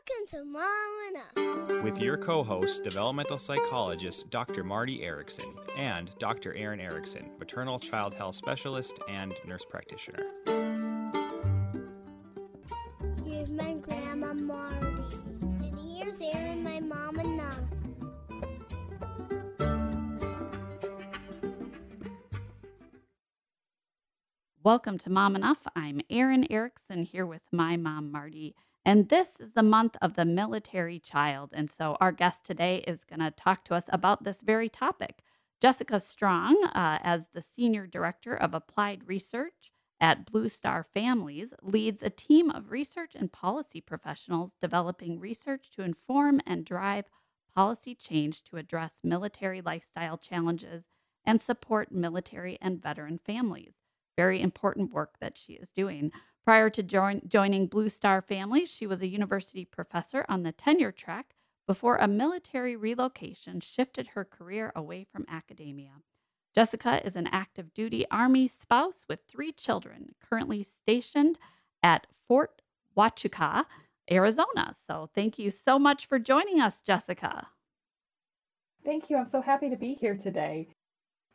Welcome to Mom Enough. with your co host, developmental psychologist Dr. Marti Erickson and Dr. Erin Erickson, maternal child health specialist and nurse practitioner. Here's my grandma Marti. And here's Erin, my mom and Up. Welcome to Mom Enough. I'm Erin Erickson here with my mom, Marti. And this is the month of the military child. And so our guest today is going to talk to us about this very topic. Jessica Strong, uh, as the Senior Director of Applied Research at Blue Star Families, leads a team of research and policy professionals developing research to inform and drive policy change to address military lifestyle challenges and support military and veteran families very important work that she is doing. Prior to join, joining Blue Star Families, she was a university professor on the tenure track before a military relocation shifted her career away from academia. Jessica is an active duty Army spouse with three children, currently stationed at Fort Huachuca, Arizona. So thank you so much for joining us, Jessica. Thank you. I'm so happy to be here today.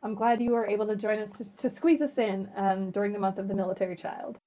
I'm glad you were able to join us to, to squeeze us in um, during the month of the military child.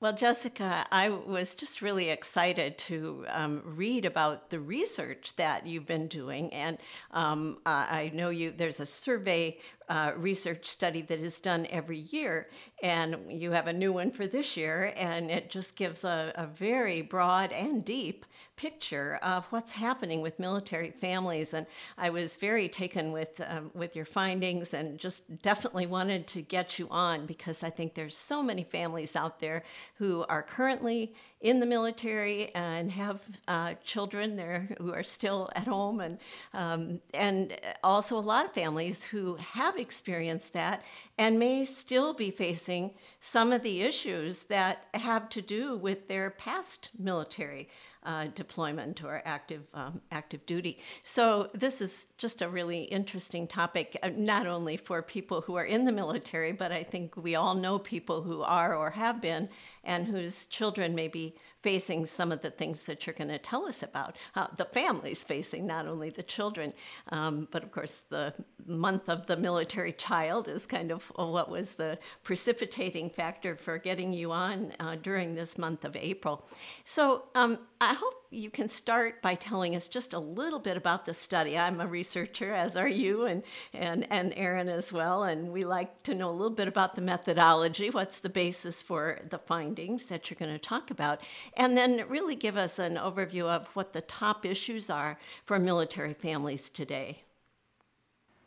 Well, Jessica, I was just really excited to um, read about the research that you've been doing, and um, I know you. There's a survey uh, research study that is done every year, and you have a new one for this year, and it just gives a, a very broad and deep picture of what's happening with military families. And I was very taken with um, with your findings, and just definitely wanted to get you on because I think there's so many families out there who are currently in the military and have uh, children there who are still at home, and um, and also a lot of families who have experienced that and may still be facing some of the issues that have to do with their past military uh, deployment or active um, active duty. So this is just a really interesting topic, uh, not only for people who are in the military, but I think we all know people who are or have been, and whose children may be facing some of the things that you're going to tell us about. Uh, the families facing not only the children, um, but of course the month of the military child is kind of what was the precipitating factor for getting you on uh, during this month of April. So um, I hope you can start by telling us just a little bit about the study. I'm a researcher, as are you, and, and, and Erin as well, and we like to know a little bit about the methodology, what's the basis for the findings that you're going to talk about, and then really give us an overview of what the top issues are for military families today.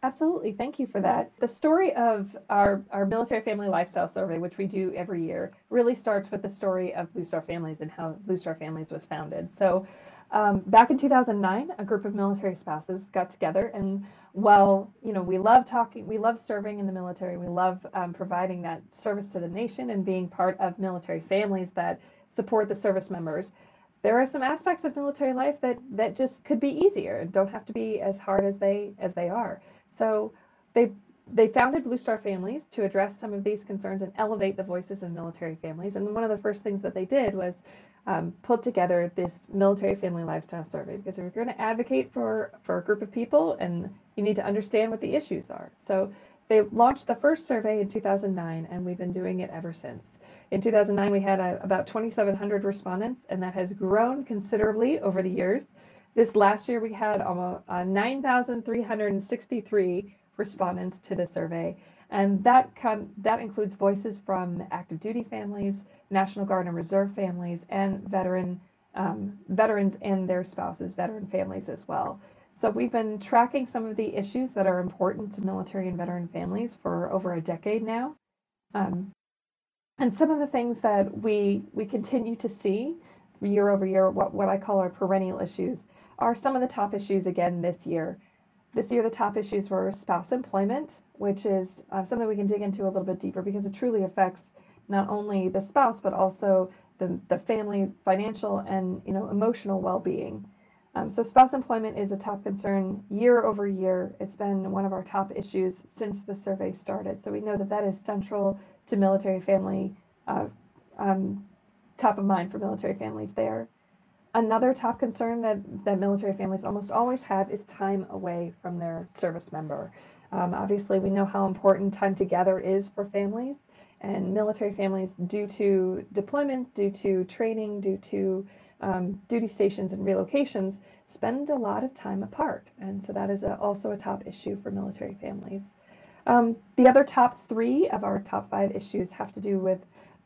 Absolutely. Thank you for that. The story of our, our military family lifestyle survey, which we do every year, really starts with the story of Blue Star Families and how Blue Star Families was founded. So, um, back in 2009, a group of military spouses got together, and while you know we love talking, we love serving in the military, we love um, providing that service to the nation and being part of military families that support the service members. There are some aspects of military life that that just could be easier and don't have to be as hard as they as they are. So they they founded Blue Star Families to address some of these concerns and elevate the voices of military families. And one of the first things that they did was um, put together this military family lifestyle survey because if you're going to advocate for for a group of people and you need to understand what the issues are. So they launched the first survey in 2009 and we've been doing it ever since. In 2009 we had a, about 2700 respondents and that has grown considerably over the years. This last year we had almost uh, 9,363 respondents to the survey and that con- that includes voices from active duty families, National Guard and Reserve families, and veteran um, veterans and their spouses, veteran families as well. So we've been tracking some of the issues that are important to military and veteran families for over a decade now, um, and some of the things that we we continue to see year over year, what what I call our perennial issues, are some of the top issues again this year. This year, the top issues were spouse employment, which is uh, something we can dig into a little bit deeper because it truly affects not only the spouse but also the, the family financial and you know emotional well-being. Um, so spouse employment is a top concern year over year. It's been one of our top issues since the survey started. So we know that that is central to military family uh, um, top of mind for military families there Another top concern that, that military families almost always have is time away from their service member. Um, obviously, we know how important time together is for families, and military families, due to deployment, due to training, due to um, duty stations and relocations, spend a lot of time apart. And so that is a, also a top issue for military families. Um, the other top three of our top five issues have to do with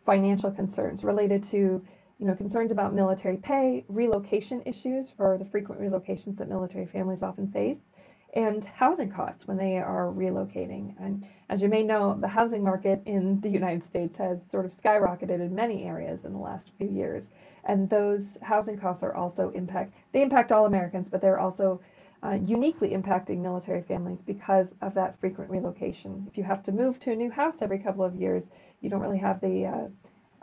financial concerns related to you know, concerns about military pay, relocation issues for the frequent relocations that military families often face, and housing costs when they are relocating. And as you may know, the housing market in the United States has sort of skyrocketed in many areas in the last few years. And those housing costs are also impact, they impact all Americans, but they're also uh, uniquely impacting military families because of that frequent relocation. If you have to move to a new house every couple of years, you don't really have the uh,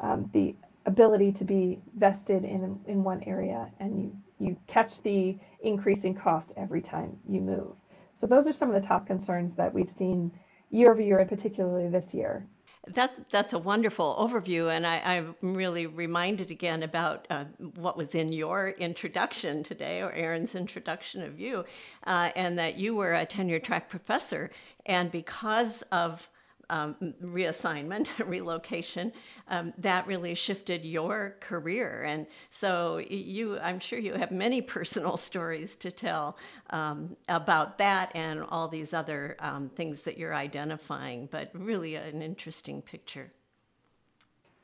um, the ability to be vested in in one area and you you catch the increasing cost every time you move. So those are some of the top concerns that we've seen year over year and particularly this year. That's that's a wonderful overview, and I, am really reminded again about uh, what was in your introduction today, or Erin's introduction of you, uh, and that you were a tenure track professor, and because of um, reassignment, relocation, um, that really shifted your career. And so you, I'm sure you have many personal stories to tell um, about that and all these other um, things that you're identifying, but really an interesting picture.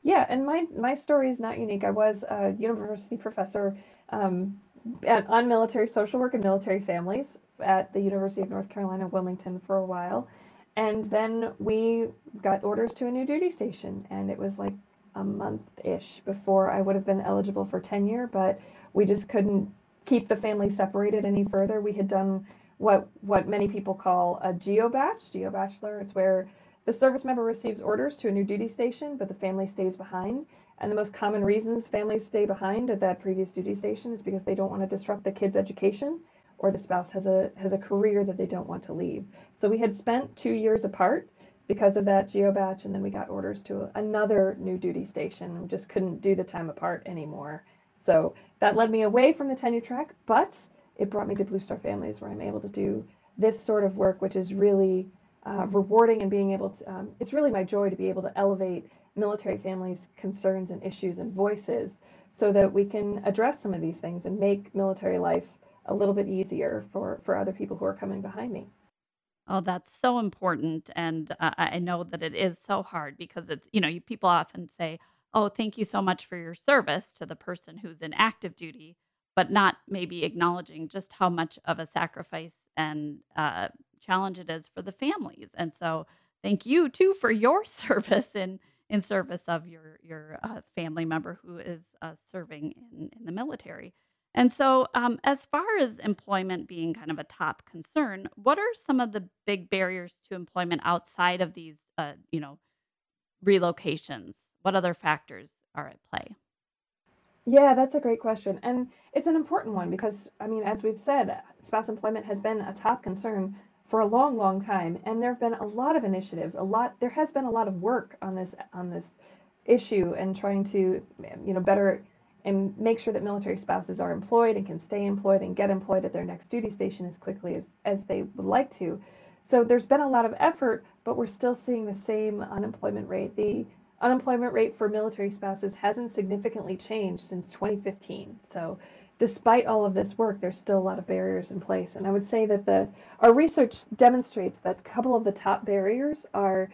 Yeah, and my, my story is not unique. I was a university professor um, at, on military social work and military families at the University of North Carolina, Wilmington for a while. And then we got orders to a new duty station, and it was like a month ish before I would have been eligible for tenure, but we just couldn't keep the family separated any further. We had done what what many people call a geo bach, geo bachelor. It's where the service member receives orders to a new duty station, but the family stays behind. And the most common reasons families stay behind at that previous duty station is because they don't want to disrupt the kids' education or the spouse has a has a career that they don't want to leave. So we had spent two years apart because of that geo bach, and then we got orders to another new duty station. We just couldn't do the time apart anymore. So that led me away from the tenure track, but it brought me to Blue Star Families, where I'm able to do this sort of work, which is really uh, rewarding and being able to. Um, it's really my joy to be able to elevate military families' concerns and issues and voices, so that we can address some of these things and make military life a little bit easier for for other people who are coming behind me. Oh, that's so important. And uh, I know that it is so hard because it's, you know, you, people often say, oh, thank you so much for your service to the person who's in active duty, but not maybe acknowledging just how much of a sacrifice and uh, challenge it is for the families. And so thank you too for your service in, in service of your, your uh, family member who is uh, serving in, in the military. And so, um, as far as employment being kind of a top concern, what are some of the big barriers to employment outside of these, uh, you know, relocations? What other factors are at play? Yeah, that's a great question. And it's an important one because, I mean, as we've said, spouse employment has been a top concern for a long, long time. And there have been a lot of initiatives, a lot, there has been a lot of work on this, on this issue and trying to, you know, better and make sure that military spouses are employed and can stay employed and get employed at their next duty station as quickly as, as they would like to. So there's been a lot of effort, but we're still seeing the same unemployment rate. The unemployment rate for military spouses hasn't significantly changed since 2015. So despite all of this work, there's still a lot of barriers in place. And I would say that the our research demonstrates that a couple of the top barriers are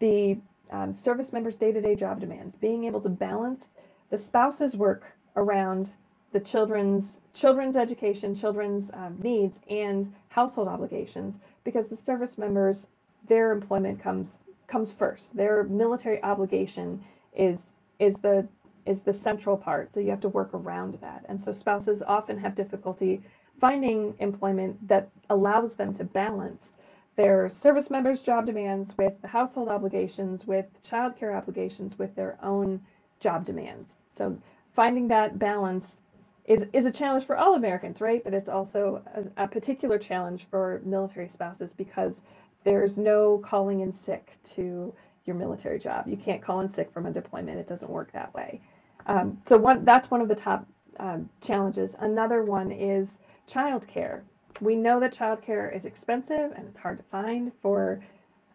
the um, service members' day-to-day job demands, being able to balance the spouse's work around the children's children's education, children's um, needs, and household obligations, because the service members, their employment comes comes first. Their military obligation is is the is the central part. So you have to work around that. And so spouses often have difficulty finding employment that allows them to balance their service members' job demands with the household obligations, with childcare obligations, with their own job demands. So finding that balance is, is a challenge for all Americans, right? But it's also a, a particular challenge for military spouses because there's no calling in sick to your military job. You can't call in sick from a deployment. It doesn't work that way. Um, so one that's one of the top um, challenges. Another one is childcare. We know that childcare is expensive and it's hard to find for,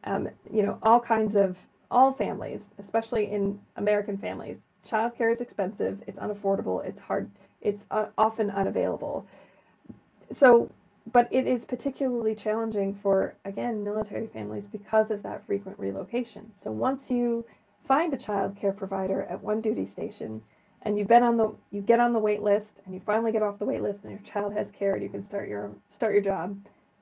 um, you know, all kinds of all families, especially in American families. Childcare is expensive. It's unaffordable. It's hard. It's uh, often unavailable. So, but it is particularly challenging for again military families because of that frequent relocation. So once you find a child care provider at one duty station, and you've been on the you get on the wait list and you finally get off the wait list and your child has care and you can start your start your job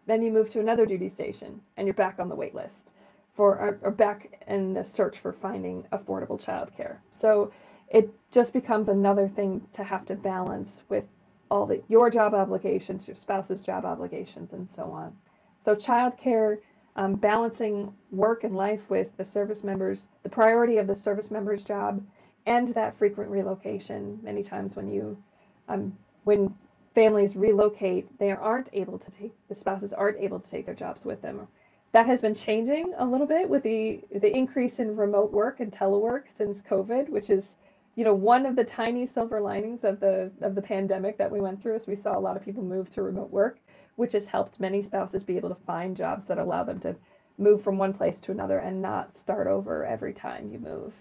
then you move to another duty station and you're back on the wait list for or, or back in the search for finding affordable childcare so it just becomes another thing to have to balance with all the your job obligations your spouse's job obligations and so on so childcare um, balancing work and life with the service members the priority of the service member's job and that frequent relocation. Many times when you, um, when families relocate, they aren't able to take the spouses aren't able to take their jobs with them. That has been changing a little bit with the the increase in remote work and telework since COVID, which is you know one of the tiny silver linings of the of the pandemic that we went through is we saw a lot of people move to remote work, which has helped many spouses be able to find jobs that allow them to move from one place to another and not start over every time you move.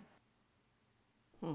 Hmm.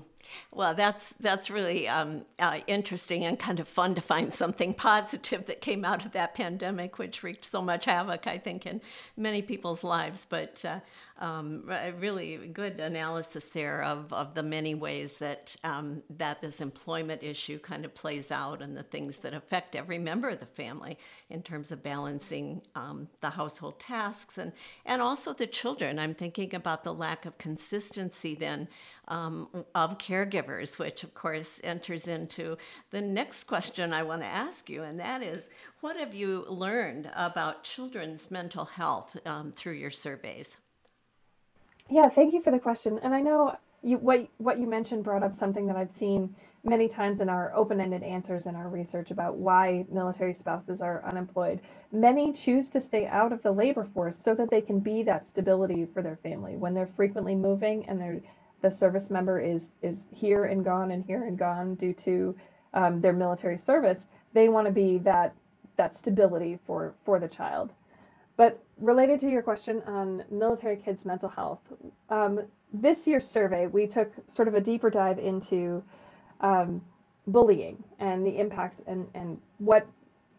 Well, that's that's really um, uh, interesting and kind of fun to find something positive that came out of that pandemic, which wreaked so much havoc, I think, in many people's lives. But uh, um, really good analysis there of, of the many ways that um, that this employment issue kind of plays out and the things that affect every member of the family in terms of balancing um, the household tasks and and also the children. I'm thinking about the lack of consistency then um, of caregivers, which of course enters into the next question I want to ask you, and that is, what have you learned about children's mental health um, through your surveys? Yeah, thank you for the question. And I know you what what you mentioned brought up something that I've seen many times in our open-ended answers in our research about why military spouses are unemployed. Many choose to stay out of the labor force so that they can be that stability for their family when they're frequently moving and they're the service member is is here and gone and here and gone due to um, their military service. They want to be that that stability for for the child. But related to your question on military kids' mental health, um, this year's survey, we took sort of a deeper dive into um, bullying and the impacts and, and what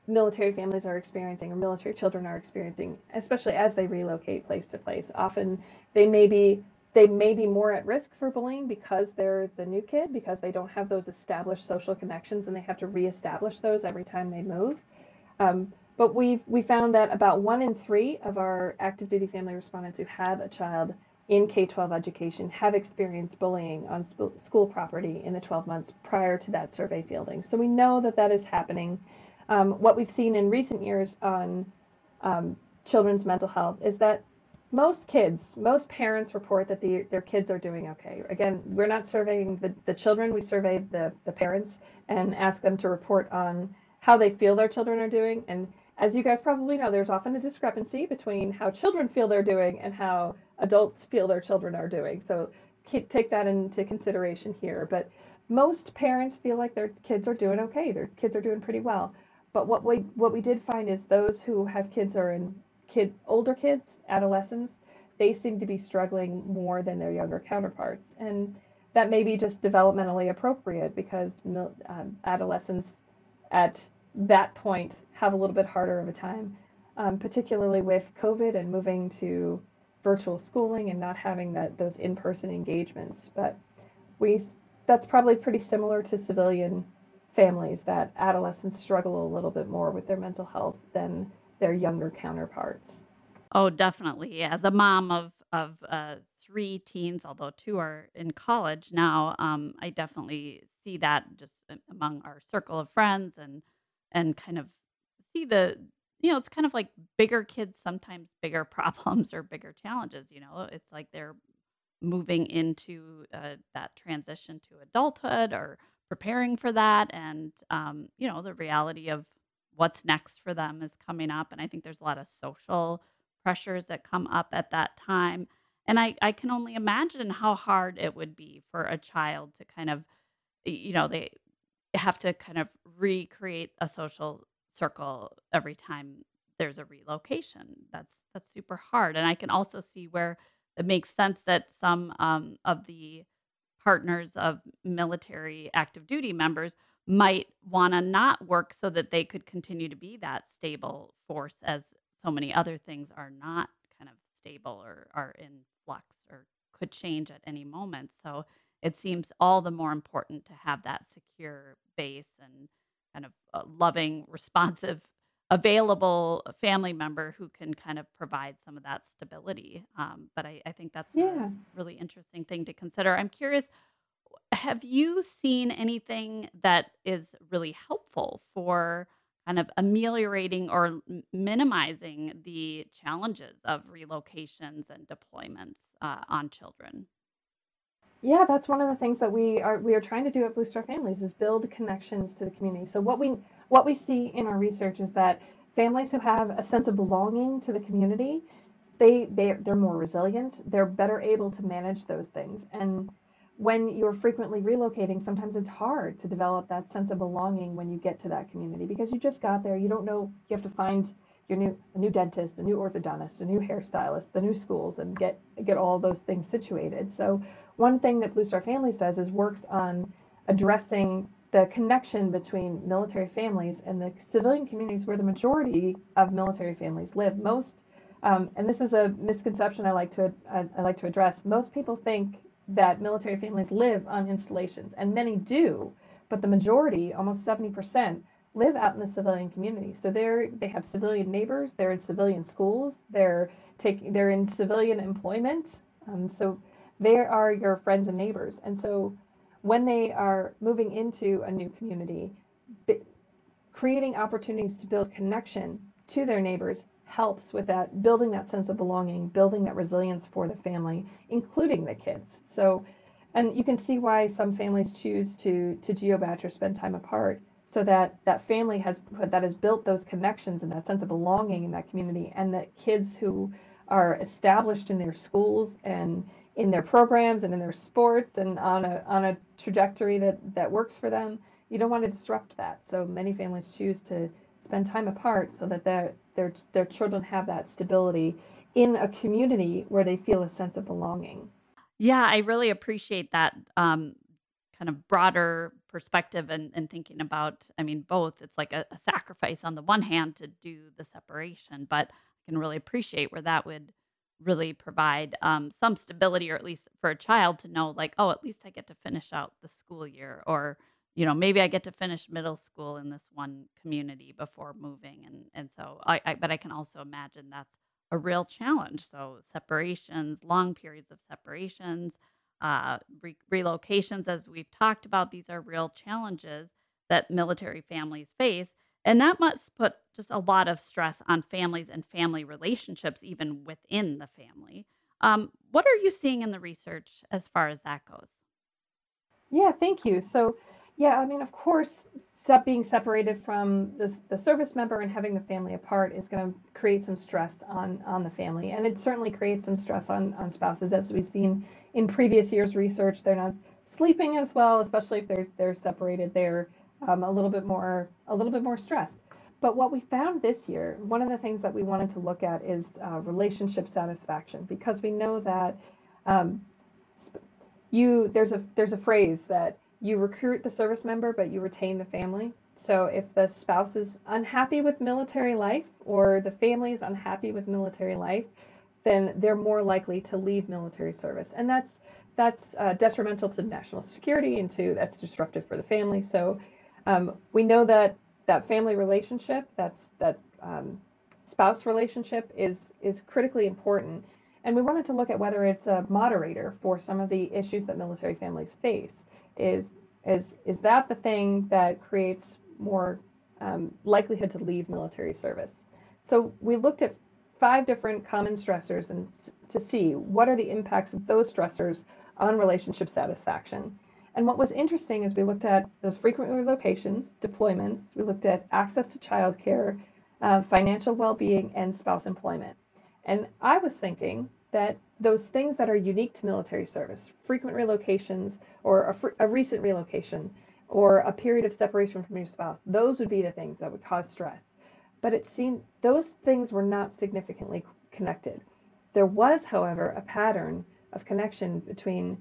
military families are experiencing or military children are experiencing, especially as they relocate place to place. Often they may be they may be more at risk for bullying because they're the new kid because they don't have those established social connections and they have to reestablish those every time they move. Um, but we we found that about one in three of our active duty family respondents who have a child in K 12 education have experienced bullying on sp- school property in the 12 months prior to that survey fielding. So we know that that is happening. Um, what we've seen in recent years on um, children's mental health is that most kids, most parents report that the, their kids are doing okay. Again, we're not surveying the, the children, we survey the, the parents and ask them to report on how they feel their children are doing. And as you guys probably know, there's often a discrepancy between how children feel they're doing and how adults feel their children are doing. So take that into consideration here. But most parents feel like their kids are doing okay. Their kids are doing pretty well. But what we what we did find is those who have kids are in kid older kids, adolescents, they seem to be struggling more than their younger counterparts. And that may be just developmentally appropriate because um, adolescents at that point have a little bit harder of a time, um, particularly with COVID and moving to virtual schooling and not having that those in-person engagements. But we that's probably pretty similar to civilian families that adolescents struggle a little bit more with their mental health than their younger counterparts. Oh, definitely. As a mom of of uh, three teens, although two are in college now, um, I definitely see that just among our circle of friends and and kind of see the you know it's kind of like bigger kids sometimes bigger problems or bigger challenges you know? It's like they're moving into uh, that transition to adulthood or preparing for that and um, you know the reality of what's next for them is coming up and i think there's a lot of social pressures that come up at that time and i, I can only imagine how hard it would be for a child to kind of you know they have to kind of recreate a social circle every time there's a relocation. That's that's super hard, and I can also see where it makes sense that some um, of the partners of military active duty members might want to not work so that they could continue to be that stable force as so many other things are not kind of stable or are in flux or could change at any moment. So it seems all the more important to have that secure base and kind of a loving, responsive, available family member who can kind of provide some of that stability. Um, but I, I think that's Yeah. a really interesting thing to consider. I'm curious have you seen anything that is really helpful for kind of ameliorating or minimizing the challenges of relocations and deployments uh, on children? Yeah, that's one of the things that we are we are trying to do at Blue Star Families is build connections to the community. So what we what we see in our research is that families who have a sense of belonging to the community, they they they're more resilient. They're better able to manage those things. And when you're frequently relocating, sometimes it's hard to develop that sense of belonging when you get to that community because you just got there. You don't know you have to find your new a new dentist, a new orthodontist, a new hairstylist, the new schools, and get get all those things situated. So one thing that Blue Star Families does is works on addressing the connection between military families and the civilian communities where the majority of military families live. Most, um, and this is a misconception I like to I, I like to address. Most people think that military families live on installations, and many do, but the majority, almost 70%, live out in the civilian community. So they're they have civilian neighbors, they're in civilian schools, they're taking they're in civilian employment. Um, so they are your friends and neighbors. And so when they are moving into a new community, creating opportunities to build connection to their neighbors helps with that building that sense of belonging building that resilience for the family including the kids so and you can see why some families choose to to geobach or spend time apart so that that family has that has built those connections and that sense of belonging in that community and that kids who are established in their schools and in their programs and in their sports and on a on a trajectory that that works for them you don't want to disrupt that. So many families choose to spend time apart so that their their their children have that stability in a community where they feel a sense of belonging. Yeah, I really appreciate that um, kind of broader perspective and, and thinking about, I mean, both. It's like a, a sacrifice on the one hand to do the separation, but I can really appreciate where that would really provide um, some stability, or at least for a child to know, like, oh, at least I get to finish out the school year, or you know, maybe I get to finish middle school in this one community before moving, and and so I, I but I can also imagine that's a real challenge. So separations, long periods of separations, uh, re- relocations, as we've talked about, these are real challenges that military families face. And that must put just a lot of stress on families and family relationships, even within the family. Um, what are you seeing in the research as far as that goes? Yeah, thank you. So, yeah, I mean, of course, being separated from the, the service member and having the family apart is going to create some stress on on the family, and it certainly creates some stress on on spouses, as we've seen in previous years' research. They're not sleeping as well, especially if they're they're separated. They're um, a little bit more a little bit more stressed. But what we found this year, one of the things that we wanted to look at is uh, relationship satisfaction, because we know that um, you there's a there's a phrase that you recruit the service member but you retain the family so if the spouse is unhappy with military life or the family is unhappy with military life then they're more likely to leave military service and that's that's uh, detrimental to national security and to that's disruptive for the family so um, we know that that family relationship that's that um, spouse relationship is is critically important and we wanted to look at whether it's a moderator for some of the issues that military families face. Is is is that the thing that creates more um, likelihood to leave military service? So we looked at five different common stressors and to see what are the impacts of those stressors on relationship satisfaction. And what was interesting is we looked at those frequent relocations, deployments. We looked at access to childcare, uh, financial well-being, and spouse employment. And I was thinking that those things that are unique to military service, frequent relocations or a, fr- a recent relocation, or a period of separation from your spouse. Those would be the things that would cause stress. But it seemed those things were not significantly connected. There was, however, a pattern of connection between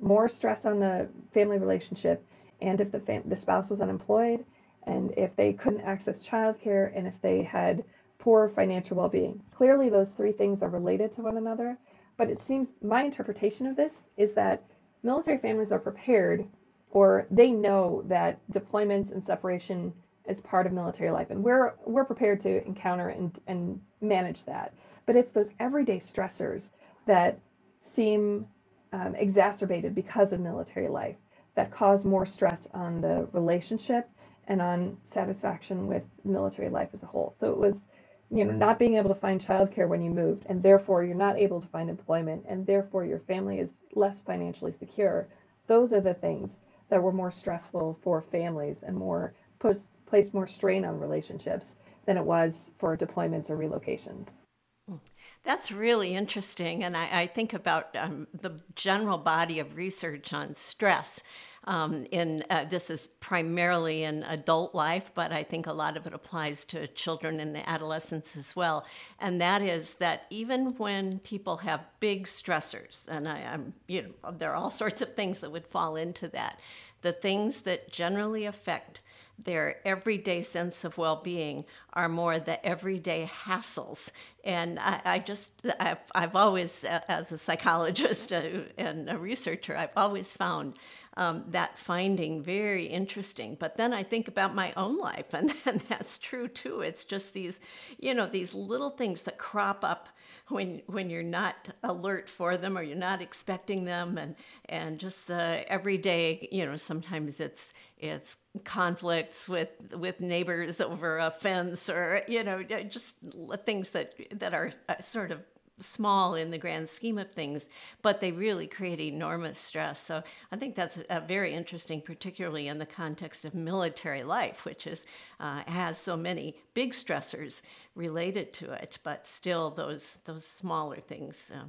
more stress on the family relationship and if the, fam- the spouse was unemployed and if they couldn't access childcare and if they had poor financial well-being. Clearly those three things are related to one another, but it seems my interpretation of this is that military families are prepared or they know that deployments and separation is part of military life and we're we're prepared to encounter and, and manage that. But it's those everyday stressors that seem um, exacerbated because of military life that cause more stress on the relationship and on satisfaction with military life as a whole. So it was you know not being able to find childcare when you moved and therefore you're not able to find employment and therefore your family is less financially secure. Those are the things that were more stressful for families and more post, placed more strain on relationships than it was for deployments or relocations that's really interesting. And I, I think about um, the general body of research on stress. Um, in uh, this is primarily in adult life, but I think a lot of it applies to children and adolescents as well. And that is that even when people have big stressors, and I, am you know, there are all sorts of things that would fall into that. The things that generally affect their everyday sense of well being are more the everyday hassles. And I, I just, I've, I've, always, as a psychologist uh, and a researcher, I've always found um, that finding very interesting. But then I think about my own life, and, and that's true too. It's just these, you know, these little things that crop up when when you're not alert for them or you're not expecting them and and just the everyday you know sometimes it's it's conflicts with with neighbors over a fence or you know just things that that are uh, sort of small in the grand scheme of things, but they really create enormous stress. So I think that's very interesting, particularly in the context of military life, which is uh, has so many big stressors related to it, but still those those smaller things. Uh,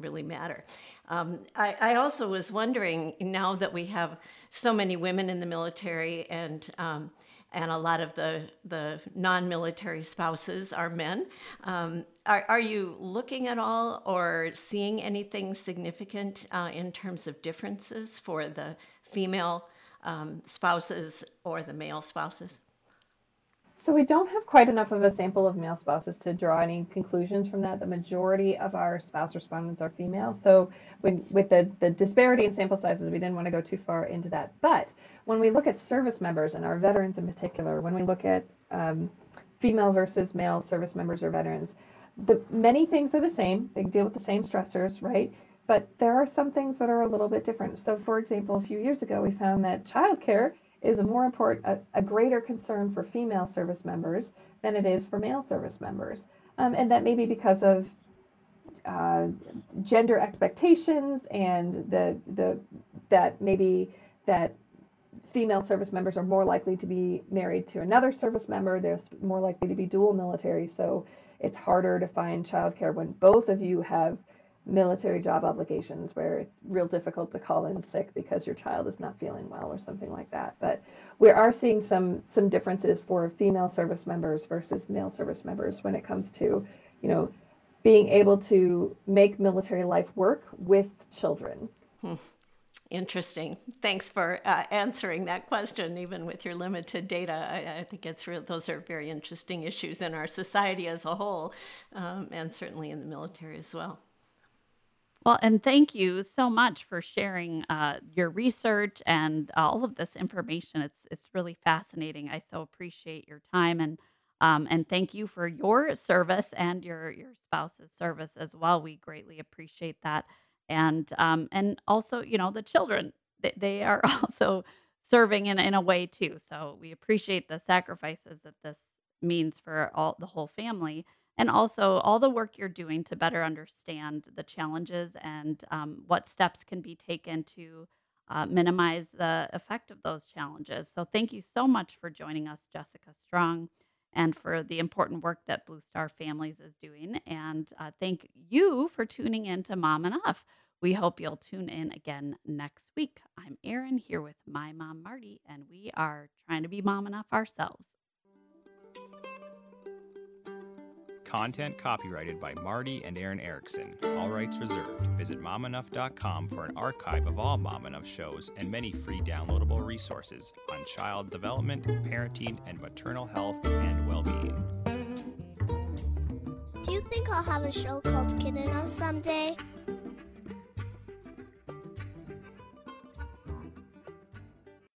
really matter. Um, I, I, also was wondering now that we have so many women in the military and um, and a lot of the, the non military spouses are men. Um, are, are you looking at all or seeing anything significant uh, in terms of differences for the female um, spouses or the male spouses? So we don't have quite enough of a sample of male spouses to draw any conclusions from that. The majority of our spouse respondents are female. So when, with the, the disparity in sample sizes, we didn't want to go too far into that. But when we look at service members and our veterans in particular, when we look at um, female versus male service members or veterans, the many things are the same. They deal with the same stressors, right? But there are some things that are a little bit different. So, for example, a few years ago, we found that childcare is a more important, a, a greater concern for female service members than it is for male service members. Um, and that may be because of uh, gender expectations and the the that maybe that female service members are more likely to be married to another service member. They're more likely to be dual military, so it's harder to find childcare when both of you have military job obligations where it's real difficult to call in sick because your child is not feeling well or something like that. But we are seeing some some differences for female service members versus male service members when it comes to, you know, being able to make military life work with children. Hmm. Interesting. Thanks for uh, answering that question, even with your limited data. I, I think it's real, those are very interesting issues in our society as a whole, um, and certainly in the military as well. Well, and thank you so much for sharing uh, your research and all of this information. It's it's really fascinating. I so appreciate your time and um, and thank you for your service and your your spouse's service as well. We greatly appreciate that, and um, and also you know the children they, they are also serving in in a way too. So we appreciate the sacrifices that this means for all the whole family and also all the work you're doing to better understand the challenges and um, what steps can be taken to uh, minimize the effect of those challenges. So, thank you so much for joining us, Jessica Strong, and for the important work that Blue Star Families is doing. And uh, thank you for tuning in to Mom Enough. We hope you'll tune in again next week. I'm Erin here with my mom, Marti, and we are trying to be mom enough ourselves. Content copyrighted by Marti and Erin Erickson. All rights reserved. Visit momenough.com for an archive of all Mom Enough shows and many free downloadable resources on child development, parenting, and maternal health and well being. Do you think I'll have a show called Kid Enough someday?